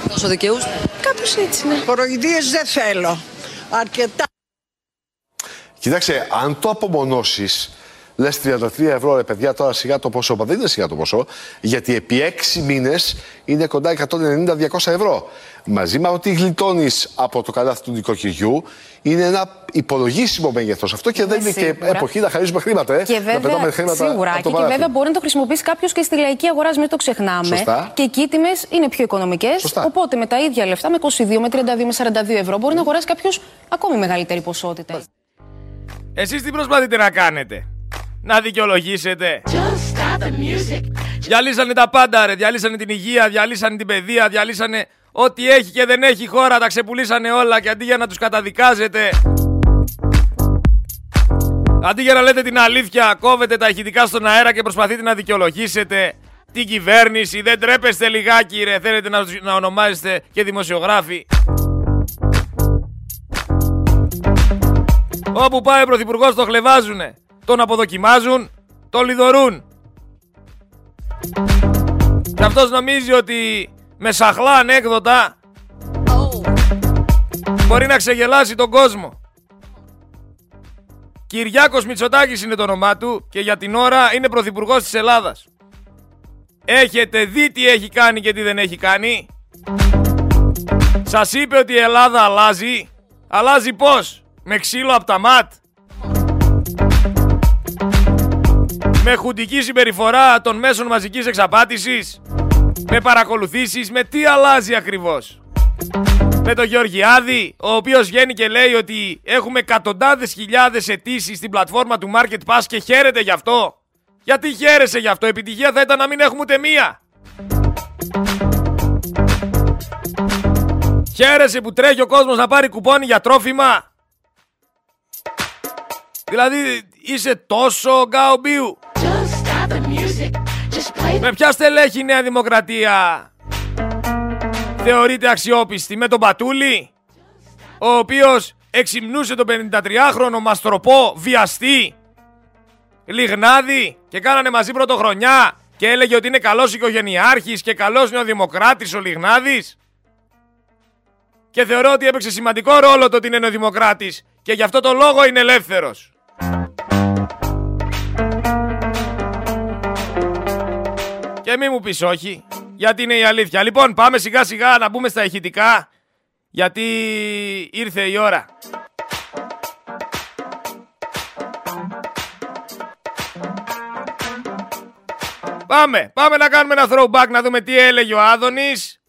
Τόσο δικαιούς; Κάπως έτσι είναι. Κοροϊδίες δεν θέλω. Αρκετά. Κοίταξε, αν το απομονώσεις, λες 33 ευρώ, ρε παιδιά, τώρα σιγά το ποσό. Μα δεν είναι σιγά το ποσό, γιατί επί 6 μήνες είναι κοντά 190-200 ευρώ. Μαζί με ότι γλιτώνεις από το καλάθι του νοικοκυριού, είναι ένα υπολογίσιμο μέγεθος αυτό και δεν είναι και σίγουρα. εποχή να χαρίζουμε χρήματα. Ε, Και να βέβαια, πετάμε χρήματα σίγουρα. από το Και, και παράθυρο. βέβαια μπορεί να το χρησιμοποιήσει κάποιος και στη λαϊκή αγορά, μην το ξεχνάμε. Σωστά. Και εκεί οι τιμέ είναι πιο οικονομικές. Οπότε με τα ίδια λεφτά, με 22, με 32, με 42 ευρώ, μπορεί να αγοράσει κάποιος ακόμη μεγαλύτερη ποσότητα. Εσείς τι προσπαθείτε να κάνετε; Να δικαιολογήσετε. Διαλύσανε τα πάντα ρε. Διαλύσανε την υγεία, διαλύσανε την παιδεία, διαλύσανε ό,τι έχει και δεν έχει η χώρα. Τα ξεπουλήσανε όλα και αντί για να τους καταδικάζετε. Αντί για να λέτε την αλήθεια, κόβετε τα ηχητικά στον αέρα και προσπαθείτε να δικαιολογήσετε την κυβέρνηση. Δεν τρέπεστε λιγάκι ρε. Θέλετε να, να ονομάζεστε και δημοσιογράφοι. Όπου πάει ο πρωθυπουργός το χλεβάζουνε. Τον αποδοκιμάζουν, τον λιδωρούν. Και αυτός νομίζει ότι με σαχλά ανέκδοτα μπορεί να ξεγελάσει τον κόσμο. Κυριάκος Μητσοτάκης είναι το όνομά του και για την ώρα είναι πρωθυπουργός της Ελλάδας. Έχετε δει τι έχει κάνει και τι δεν έχει κάνει. Σας είπε ότι η Ελλάδα αλλάζει. Αλλάζει πώς; Με ξύλο από τα ματ. Με χουντική συμπεριφορά των μέσων μαζικής εξαπάτησης. Με παρακολουθήσεις. Με τι αλλάζει ακριβώς. Με τον Γεωργιάδη, ο οποίος βγαίνει και λέει ότι έχουμε εκατοντάδες χιλιάδες αιτήσεις στην πλατφόρμα του Market Pass και χαίρεται γι' αυτό. Γιατί χαίρεσαι γι' αυτό. Επιτυχία θα ήταν να μην έχουμε ούτε μία. Χαίρεσαι που τρέχει ο κόσμος να πάρει κουπόνι για τρόφιμα. Δηλαδή είσαι τόσο γκαομπίου. Με ποια στελέχη η Νέα Δημοκρατία θεωρείται αξιόπιστη με τον Πατούλη ο οποίος εξυμνούσε τον 53χρονο μαστροπό βιαστή Λιγνάδη και κάνανε μαζί πρωτοχρονιά και έλεγε ότι είναι καλός οικογενειάρχης και καλός νεοδημοκράτης ο Λιγνάδης και θεωρώ ότι έπαιξε σημαντικό ρόλο το ότι είναι νεοδημοκράτης και γι' αυτό το λόγο είναι ελεύθερος. Και μη μου πεις όχι, γιατί είναι η αλήθεια. Λοιπόν, πάμε σιγά σιγά να μπούμε στα ηχητικά, γιατί ήρθε η ώρα. Πάμε, πάμε να κάνουμε ένα throwback να δούμε τι έλεγε ο Άδωνης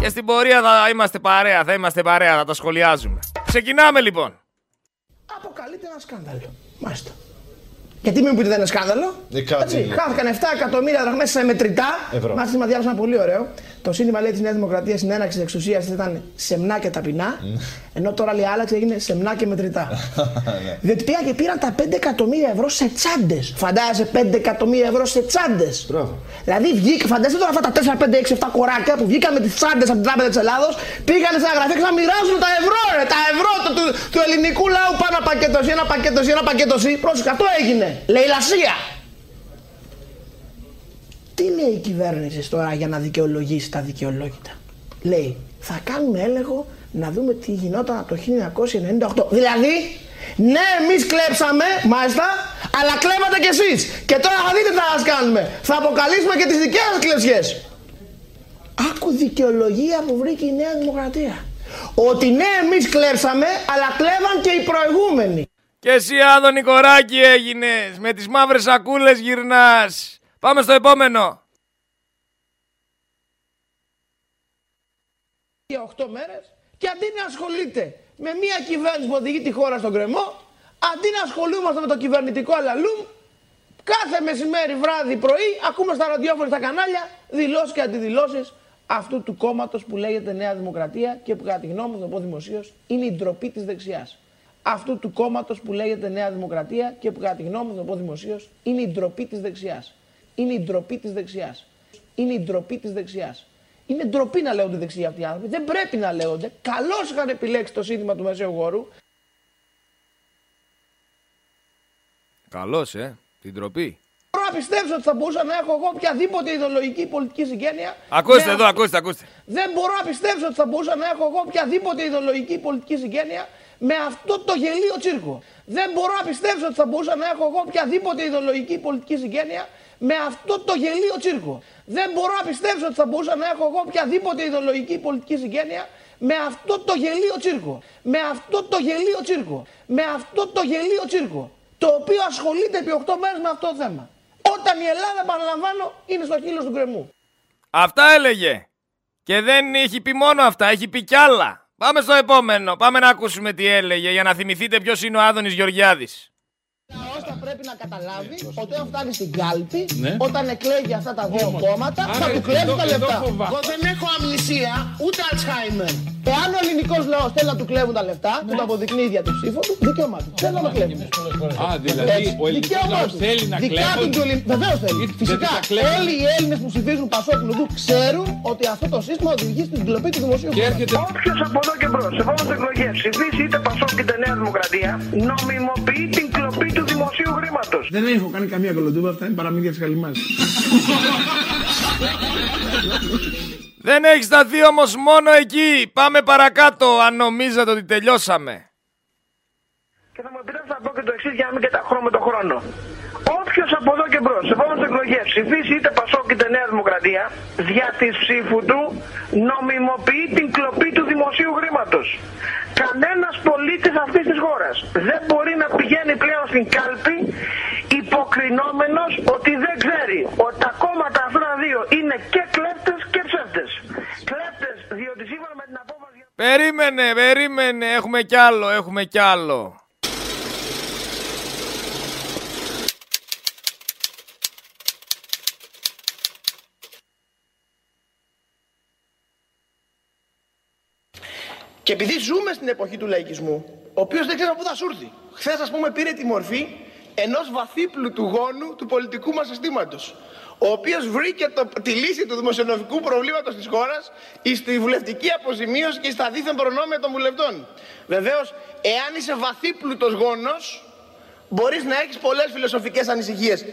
και στην πορεία θα είμαστε παρέα, θα είμαστε παρέα, θα τα σχολιάζουμε. Ξεκινάμε λοιπόν. Αποκαλείται ένα σκάνδαλο. Μάλιστα. Γιατί μην μου πείτε δεν είναι σκάνδαλο. Ε, κάτσε Έτσι, λίγο. χάθηκαν 7 εκατομμύρια δραχμές σε μετρητά. Ευρώ. Μάλιστα, διάβασα ένα πολύ ωραίο. Το σύνθημα λέει της Νέας Δημοκρατίας στην έναξη της εξουσίας ήταν σεμνά και ταπεινά. ενώ τώρα λέει άλλαξε έγινε σεμνά και μετρητά. Διότι πήγαν και πήραν τα 5 εκατομμύρια ευρώ σε τσάντες. Φαντάζεσαι 5 εκατομμύρια ευρώ σε τσάντες. Δηλαδή βγήκα, φαντάζεσαι τώρα αυτά τα 4, 5, 6, 7 κοράκια που βγήκαν με τις τσάντες από την Τράπεζα της Ελλάδος, πήγαν σε ένα γραφείο και να μοιράζουν τα ευρώ, ρε, τα ευρώ του, του, του ελληνικού λαού. Πάνω ένα πακέτος εσύ, ένα πακέτος εσύ, ένα πακέτος εσύ. Πρόσεχε, αυτό έγινε. Λαϊλασία. Τι λέει η κυβέρνηση τώρα για να δικαιολογήσει τα δικαιολόγητα; Λέει, θα κάνουμε έλεγχο να δούμε τι γινόταν από το 1998. Δηλαδή, ναι, εμείς κλέψαμε, μάλιστα, αλλά κλέβατε κι εσείς. Και τώρα θα δείτε τι θα μας κάνουμε. Θα αποκαλύψουμε και τις δικές σας κλεψιές. Άκου δικαιολογία που βρήκε η Νέα Δημοκρατία. ότι ναι, εμείς κλέψαμε, αλλά κλέβαν και οι προηγούμενοι. Και εσύ Άδωνη Κοράκη έγινες, με τις μαύρες σακούλες γυρνάς. Πάμε στο επόμενο. Για 8 μέρες και αντί να ασχολείται με μια κυβέρνηση που οδηγεί τη χώρα στον κρεμό, αντί να ασχολούμαστε με το κυβερνητικό αλαλούμ, κάθε μεσημέρι, βράδυ, πρωί, ακούμε στα ραδιόφωνα στα κανάλια δηλώσεις και αντιδηλώσεις αυτού του κόμματος που λέγεται Νέα Δημοκρατία και που κατά τη γνώμη μου, θα πω δημοσίως, είναι η ντροπή της δεξιάς. Αυτού του κόμματος που λέγεται Νέα Δημοκρατία και που κατά τη γνώμη μου, θα πω δημοσίως, είναι η ντροπή της δεξιάς. Είναι η ντροπή της δεξιάς. Είναι η ντροπή της δεξιάς. Είναι ντροπή να λέγονται δεξιοί αυτοί οι άνθρωποι. Δεν πρέπει να λέγονται. Καλώς είχαν επιλέξει το σύνθημα του Μεσαίου Γόρου. Καλώς, ε. Την ντροπή. Μπορώ να πιστέψω ότι θα μπορούσα να έχω εγώ οποιαδήποτε ιδεολογική πολιτική συγγένεια. Ακούστε εδώ, ακούστε, ακούστε. Δεν μπορώ να πιστέψω ότι θα μπορούσα να έχω εγώ οποιαδήποτε ιδεολογική πολιτική συγγένεια με αυτό το γελίο τσίρκο. Δεν μπορώ να πιστέψω ότι θα μπορούσα να έχω εγώ οποιαδήποτε ιδεολογική πολιτική συγγένεια με αυτό το γελίο τσίρκο. Δεν μπορώ να πιστέψω ότι θα μπορούσα να έχω εγώ οποιαδήποτε ιδεολογική πολιτική συγγένεια με αυτό το γελίο τσίρκο. Με αυτό το γελίο τσίρκο. Με αυτό το γελίο τσίρκο. Το οποίο ασχολείται επί 8 μέρες με αυτό το θέμα. Όταν η Ελλάδα, παραλαμβάνω, είναι στο χείλος του γκρεμού. Αυτά έλεγε. Και δεν έχει πει μόνο αυτά, έχει πει κι άλλα. Πάμε στο επόμενο. Πάμε να ακούσουμε τι έλεγε για να θυμηθείτε ποιος είναι ο Άδωνης Γεωργιάδης λαό θα πρέπει να καταλάβει ότι όταν φτάνει στην κάλπη, ναι. όταν εκλέγει αυτά τα δύο κόμματα, θα του κλέβει τα λεφτά. Εγώ δεν έχω αμνησία ούτε Αλτσχάιμερ. Εάν ο ελληνικός λαός θέλει να του κλέβουν τα λεφτά, που το αποδεικνύει για την ψήφο του, δικαίωμά του. Θέλει να το κλέβουν. Α, δηλαδή ο ελληνικός λαός θέλει να κλέβει. Βεβαίως θέλει. Φυσικά όλοι οι Έλληνες που ψηφίζουν Πασόκ Λουδού ξέρουν ότι αυτό το σύστημα οδηγεί στην κλοπή του δημοσίου Όποιος από εδώ και μπρος, σε επόμενες εκλογές ψηφίσει είτε Πασόκ είτε Νέα Δημοκρατία, νομιμοποιεί την κλοπή του δημοσίου χρήματος. Δεν έχω κάνει καμία κολοτούμπα, αυτά είναι παραμύθια της Καλυμάς. Δεν έχεις σταθεί όμως μόνο εκεί. Πάμε παρακάτω, αν νομίζατε ότι τελειώσαμε. Και θα μου επιτρέψετε να πω και το εξής για να μην καταχρώ με τον χρόνο. Όποιος από εδώ και μπρος, σε επόμενες εκλογές ψηφίσει είτε Πασόκ είτε Νέα Δημοκρατία, δια της ψήφου του νομιμοποιεί την κλοπή του δημοσίου χρήματος. Κανένας πολίτης αυτής της χώρας δεν μπορεί να πηγαίνει πλέον στην κάλπη υποκρινόμενος ότι δεν ξέρει ότι τα κόμματα αυτά τα δύο είναι και κλέπτε και ψεύτες. Κλέπτε διότι σύμφωνα με την απόφαση. Περίμενε, περίμενε, έχουμε κι άλλο, έχουμε κι άλλο. Και επειδή ζούμε στην εποχή του λαϊκισμού, ο οποίος δεν ξέρει από πού θα σου έρθει. Χθες, ας πούμε, πήρε τη μορφή ενός βαθύπλου του γόνου του πολιτικού μας συστήματος. Ο οποίος βρήκε το, τη λύση του δημοσιονομικού προβλήματος της χώρας στη βουλευτική αποζημίωση και στα δίθεν προνόμια των βουλευτών. Βεβαίως, εάν είσαι βαθύπλουτος γόνος, μπορείς να έχεις πολλές φιλοσοφικές ανησυχίες.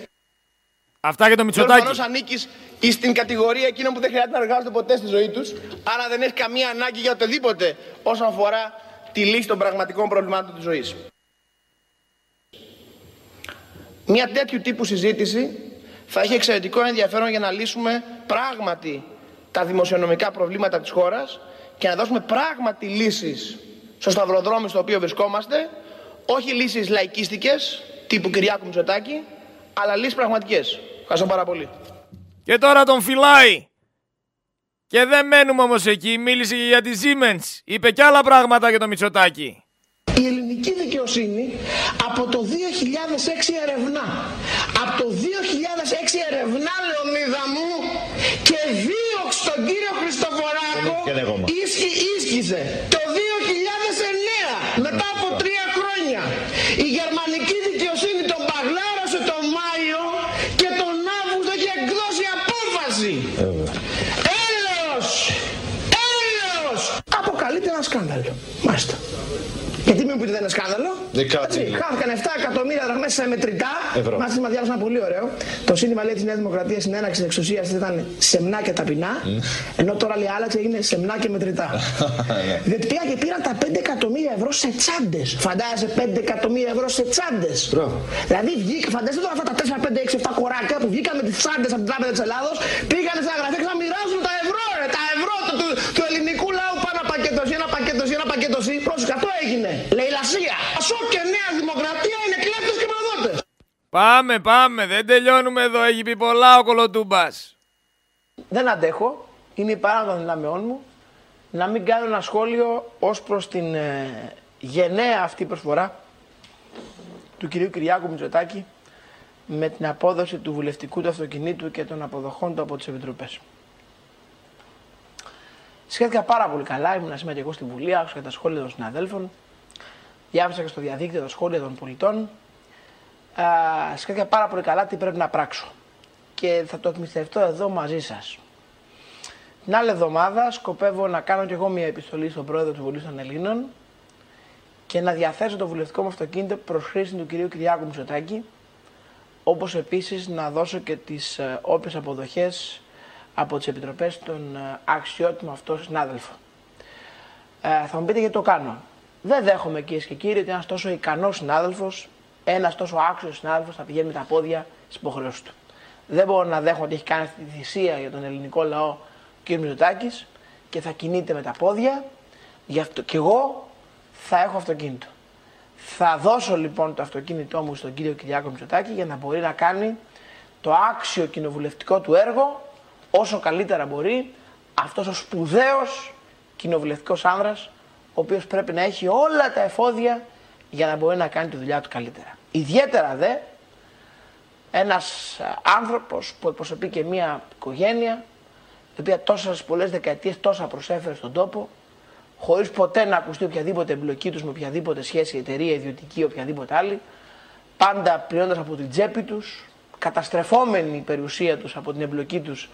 Αυτά για το Μητσοτάκι. Προφανώ ανήκεις στην κατηγορία εκείνων που δεν χρειάζεται να εργάζονται ποτέ στη ζωή τους, άρα δεν έχεις καμία ανάγκη για οτιδήποτε όσον αφορά τη λύση των πραγματικών προβλημάτων της ζωής. Μια τέτοιου τύπου συζήτηση θα έχει εξαιρετικό ενδιαφέρον για να λύσουμε πράγματι τα δημοσιονομικά προβλήματα της χώρας και να δώσουμε πράγματι λύσεις στο σταυροδρόμι στο οποίο βρισκόμαστε, όχι λύσεις λαϊκίστικες τύπου Κυριάκου Μητσοτάκη, αλλά λύσεις πραγματικές. Ευχαριστώ πάρα πολύ. Και τώρα τον φυλάει. Και δεν μένουμε όμως εκεί. Μίλησε για τη Siemens. Είπε κι άλλα πράγματα για το Μητσοτάκι. Η ελληνική δικαιοσύνη από το 2006 ερευνά. Από το 2006 ερευνά, Λεωνίδα μου, και δίωξε τον κύριο Χριστοφοράκο ίσχυ, ίσχυσε. Το 2009, μετά από τρία χρόνια, η γερμανική δικαιοσύνη τον παγλάρωσε τον Μάιο και τον Αύγουστο έχει εκδώσει απόφαση. Έλεος! Έλεος! Αποκαλείται ένα σκάνδαλο. Μάλιστα. Γιατί μην μου πείτε δεν είναι σκάνδαλο. Έτσι, χάθηκαν 7 εκατομμύρια δραχμές σε μετρητά. Μάλιστα μα διάβασα ένα πολύ ωραίο. Το σύνθημα λέει της Νέας Δημοκρατίας στην έναξη της εξουσίας ήταν σεμνά και ταπεινά. Ενώ τώρα λέει άλλαξε είναι σεμνά και μετρητά. Ναι. Διότι πήγαν και πήραν τα 5 εκατομμύρια ευρώ σε τσάντες. Φαντάζεσαι 5 εκατομμύρια ευρώ σε τσάντες. Δηλαδή βγήκα, φαντάζεσαι τώρα αυτά τα 4, 5, 6, 7 κοράκια που βγήκαν με τις τσάντες από την Τράπεζα της Ελλάδος, πήγαν στα γραφεία και να μοιράζουν τα ευρώ, ρε, τα ευρώ του, του, του ελληνικού λαού πάνω πακέτο, ένα πακέτο, ένα περίπτωση, πρόσεχε, αυτό έγινε. Λαϊλασία. Ασό και Νέα Δημοκρατία είναι κλέφτες και μαδότες. Πάμε, πάμε, δεν τελειώνουμε εδώ, έχει πει πολλά ο Κολοτούμπας. Δεν αντέχω, είναι η παρά των δυνάμεών μου, να μην κάνω ένα σχόλιο ως προς την ε, γενναία αυτή προσφορά του κυρίου Κυριάκου Μητσοτάκη με την απόδοση του βουλευτικού του αυτοκινήτου και των αποδοχών του από τις επιτροπές. Σχέθηκα πάρα πολύ καλά, ήμουν σήμερα και εγώ στη Βουλή, άκουσα τα σχόλια των συναδέλφων, διάβασα και στο διαδίκτυο τα σχόλια των πολιτών. Σχέθηκα πάρα πολύ καλά τι πρέπει να πράξω. Και θα το εκμυστευτώ εδώ μαζί σας. Την άλλη εβδομάδα σκοπεύω να κάνω κι εγώ μια επιστολή στον πρόεδρο του Βουλής των Ελλήνων και να διαθέσω το βουλευτικό μου αυτοκίνητο προς χρήση του κυρίου Κυριάκου Μητσοτάκη, όπως επίσης να δώσω και τις ε, όποιες αποδοχές από τις επιτροπές των ε, αξιότιμων αυτό συνάδελφο. Ε, θα μου πείτε γιατί το κάνω. Δεν δέχομαι κυρίες και κύριοι ότι ένας τόσο ικανός συνάδελφος, ένας τόσο άξιος συνάδελφος θα πηγαίνει με τα πόδια στις υποχρεώσεις του. Δεν μπορώ να δέχομαι ότι έχει κάνει αυτή τη θυσία για τον ελληνικό λαό ο κ. Μητσοτάκης και θα κινείται με τα πόδια. Γι' αυτό και εγώ θα έχω αυτοκίνητο. Θα δώσω λοιπόν το αυτοκίνητό μου στον κύριο Κυριάκο Μητσοτάκη για να μπορεί να κάνει το άξιο κοινοβουλευτικό του έργο όσο καλύτερα μπορεί αυτός ο σπουδαίος κοινοβουλευτικός άνδρας ο οποίος πρέπει να έχει όλα τα εφόδια για να μπορεί να κάνει τη δουλειά του καλύτερα. Ιδιαίτερα δε ένας άνθρωπος που εκπροσωπεί και μια οικογένεια η οποία τόσες πολλές δεκαετίες τόσα προσέφερε στον τόπο χωρίς ποτέ να ακουστεί οποιαδήποτε εμπλοκή τους με οποιαδήποτε σχέση, εταιρεία, ιδιωτική, οποιαδήποτε άλλη πάντα πληρώνοντας από την τσέπη τους καταστρεφόμενη η περιουσία τους από την εμπλοκή τους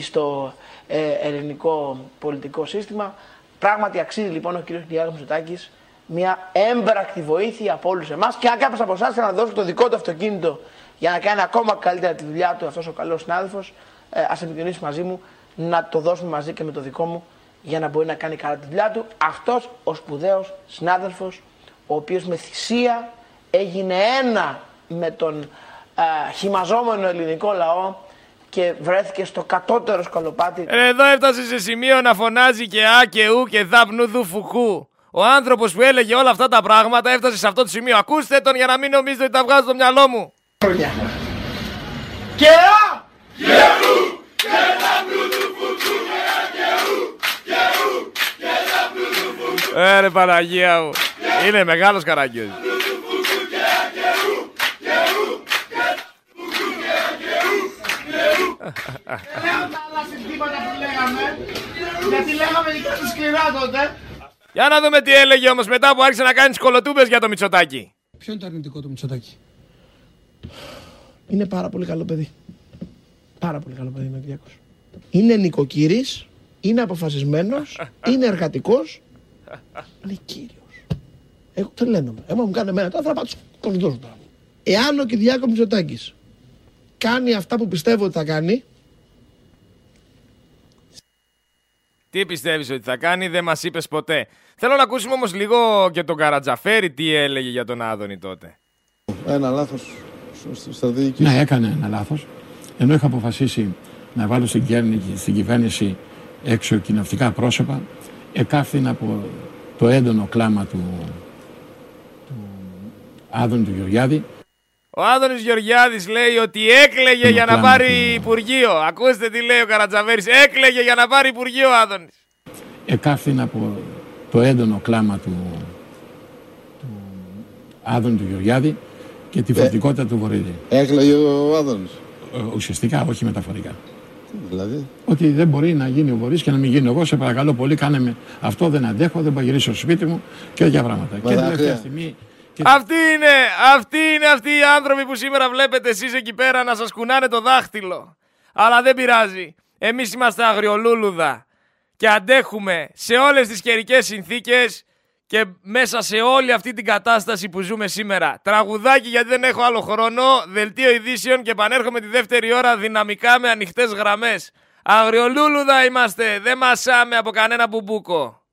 στο ε, ελληνικό πολιτικό σύστημα. Πράγματι αξίζει λοιπόν ο κ. Κυριάκος Μητσοτάκης μια έμπρακτη βοήθεια από όλους εμάς και αν κάποιος από εσάς θέλει να δώσει το δικό του αυτοκίνητο για να κάνει ακόμα καλύτερα τη δουλειά του αυτός ο καλός συνάδελφος, ε, ας επικοινωνήσει μαζί μου να το δώσουμε μαζί και με το δικό μου για να μπορεί να κάνει καλά τη δουλειά του. Αυτός ο σπουδαίος συνάδελφος, ο οποίος με θυσία έγινε ένα με τον ε, χυμαζόμενο ελληνικό λαό και βρέθηκε στο κατώτερο σκαλοπάτι. Εδώ έφτασε σε σημείο να φωνάζει και α και ου και δάπνου δου φουκού. Ο άνθρωπος που έλεγε όλα αυτά τα πράγματα έφτασε σε αυτό το σημείο. Ακούστε τον για να μην νομίζετε ότι τα βγάζω στο μυαλό μου. Και α! Και ου! Και δάπνου δου φουκού και α και ου! Και ου! Και δάπνου δου φουκού. Ε ρε Παναγία μου. Είναι μεγάλος καραγκιός. Λέω τα άλλα συνθήματα που λέγαμε, γιατί λέγαμε και κάτι σκληρά τότε. Για να δούμε τι έλεγε όμως μετά που άρχισε να κάνει κολοτούμπες για το Μητσοτάκι. Ποιο είναι το αρνητικό του Μητσοτάκι. Είναι πάρα πολύ καλό παιδί. Πάρα πολύ καλό παιδί με Κυριάκος. Είναι νοικοκύρης, είναι αποφασισμένος, είναι εργατικός, είναι κύριος. Εγώ τρελαίνομαι. Εγώ μου κάνει εμένα τώρα θα πάω τους τώρα. Εάν ο Κυριάκος Μητσοτάκης κάνει αυτά που πιστεύω ότι θα κάνει. Τι πιστεύεις ότι θα κάνει, δεν μας είπες ποτέ. Θέλω να ακούσουμε όμως λίγο και τον Καρατζαφέρη τι έλεγε για τον Άδωνη τότε. Ένα λάθος στρατηγική. Ναι, έκανε ένα λάθος. Ενώ είχα αποφασίσει να βάλω στην κυβέρνηση, στην κυβέρνηση έξω κοινοβουλευτικά πρόσωπα, εκάφθηνα από το έντονο κλάμα του, του Άδωνη του Γεωργιάδη ο Άδωνης Γεωργιάδης λέει ότι έκλαιγε για να πάρει Υπουργείο. Ακούστε τι λέει ο Καρατζαβέρης. Έκλαιγε για να πάρει Υπουργείο ο Άδωνης. Εκάφθηνα από το έντονο κλάμα του, του Άδωνη του Γεωργιάδη και τη ε, φορτικότητα του Βορύδη. Έκλαιγε ο Άδωνης. Ε, ουσιαστικά, όχι μεταφορικά. Δηλαδή; Ότι δεν μπορεί να γίνει ο Βορύδης και να μην γίνει εγώ. Σε παρακαλώ πολύ, κάνε με αυτό. Δεν αντέχω, δεν πάω γυρίσω στο σπίτι μου και τέτοια πράγματα. και τελευταία στιγμή αυτοί είναι, αυτοί είναι αυτοί οι άνθρωποι που σήμερα βλέπετε εσείς εκεί πέρα να σας κουνάνε το δάχτυλο. Αλλά δεν πειράζει. Εμείς είμαστε αγριολούλουδα και αντέχουμε σε όλες τις καιρικές συνθήκες και μέσα σε όλη αυτή την κατάσταση που ζούμε σήμερα. Τραγουδάκι γιατί δεν έχω άλλο χρόνο, δελτίο ειδήσεων και επανέρχομαι τη δεύτερη ώρα δυναμικά με ανοιχτές γραμμές. Αγριολούλουδα είμαστε, δεν μασάμε από κανένα μπουμπούκο.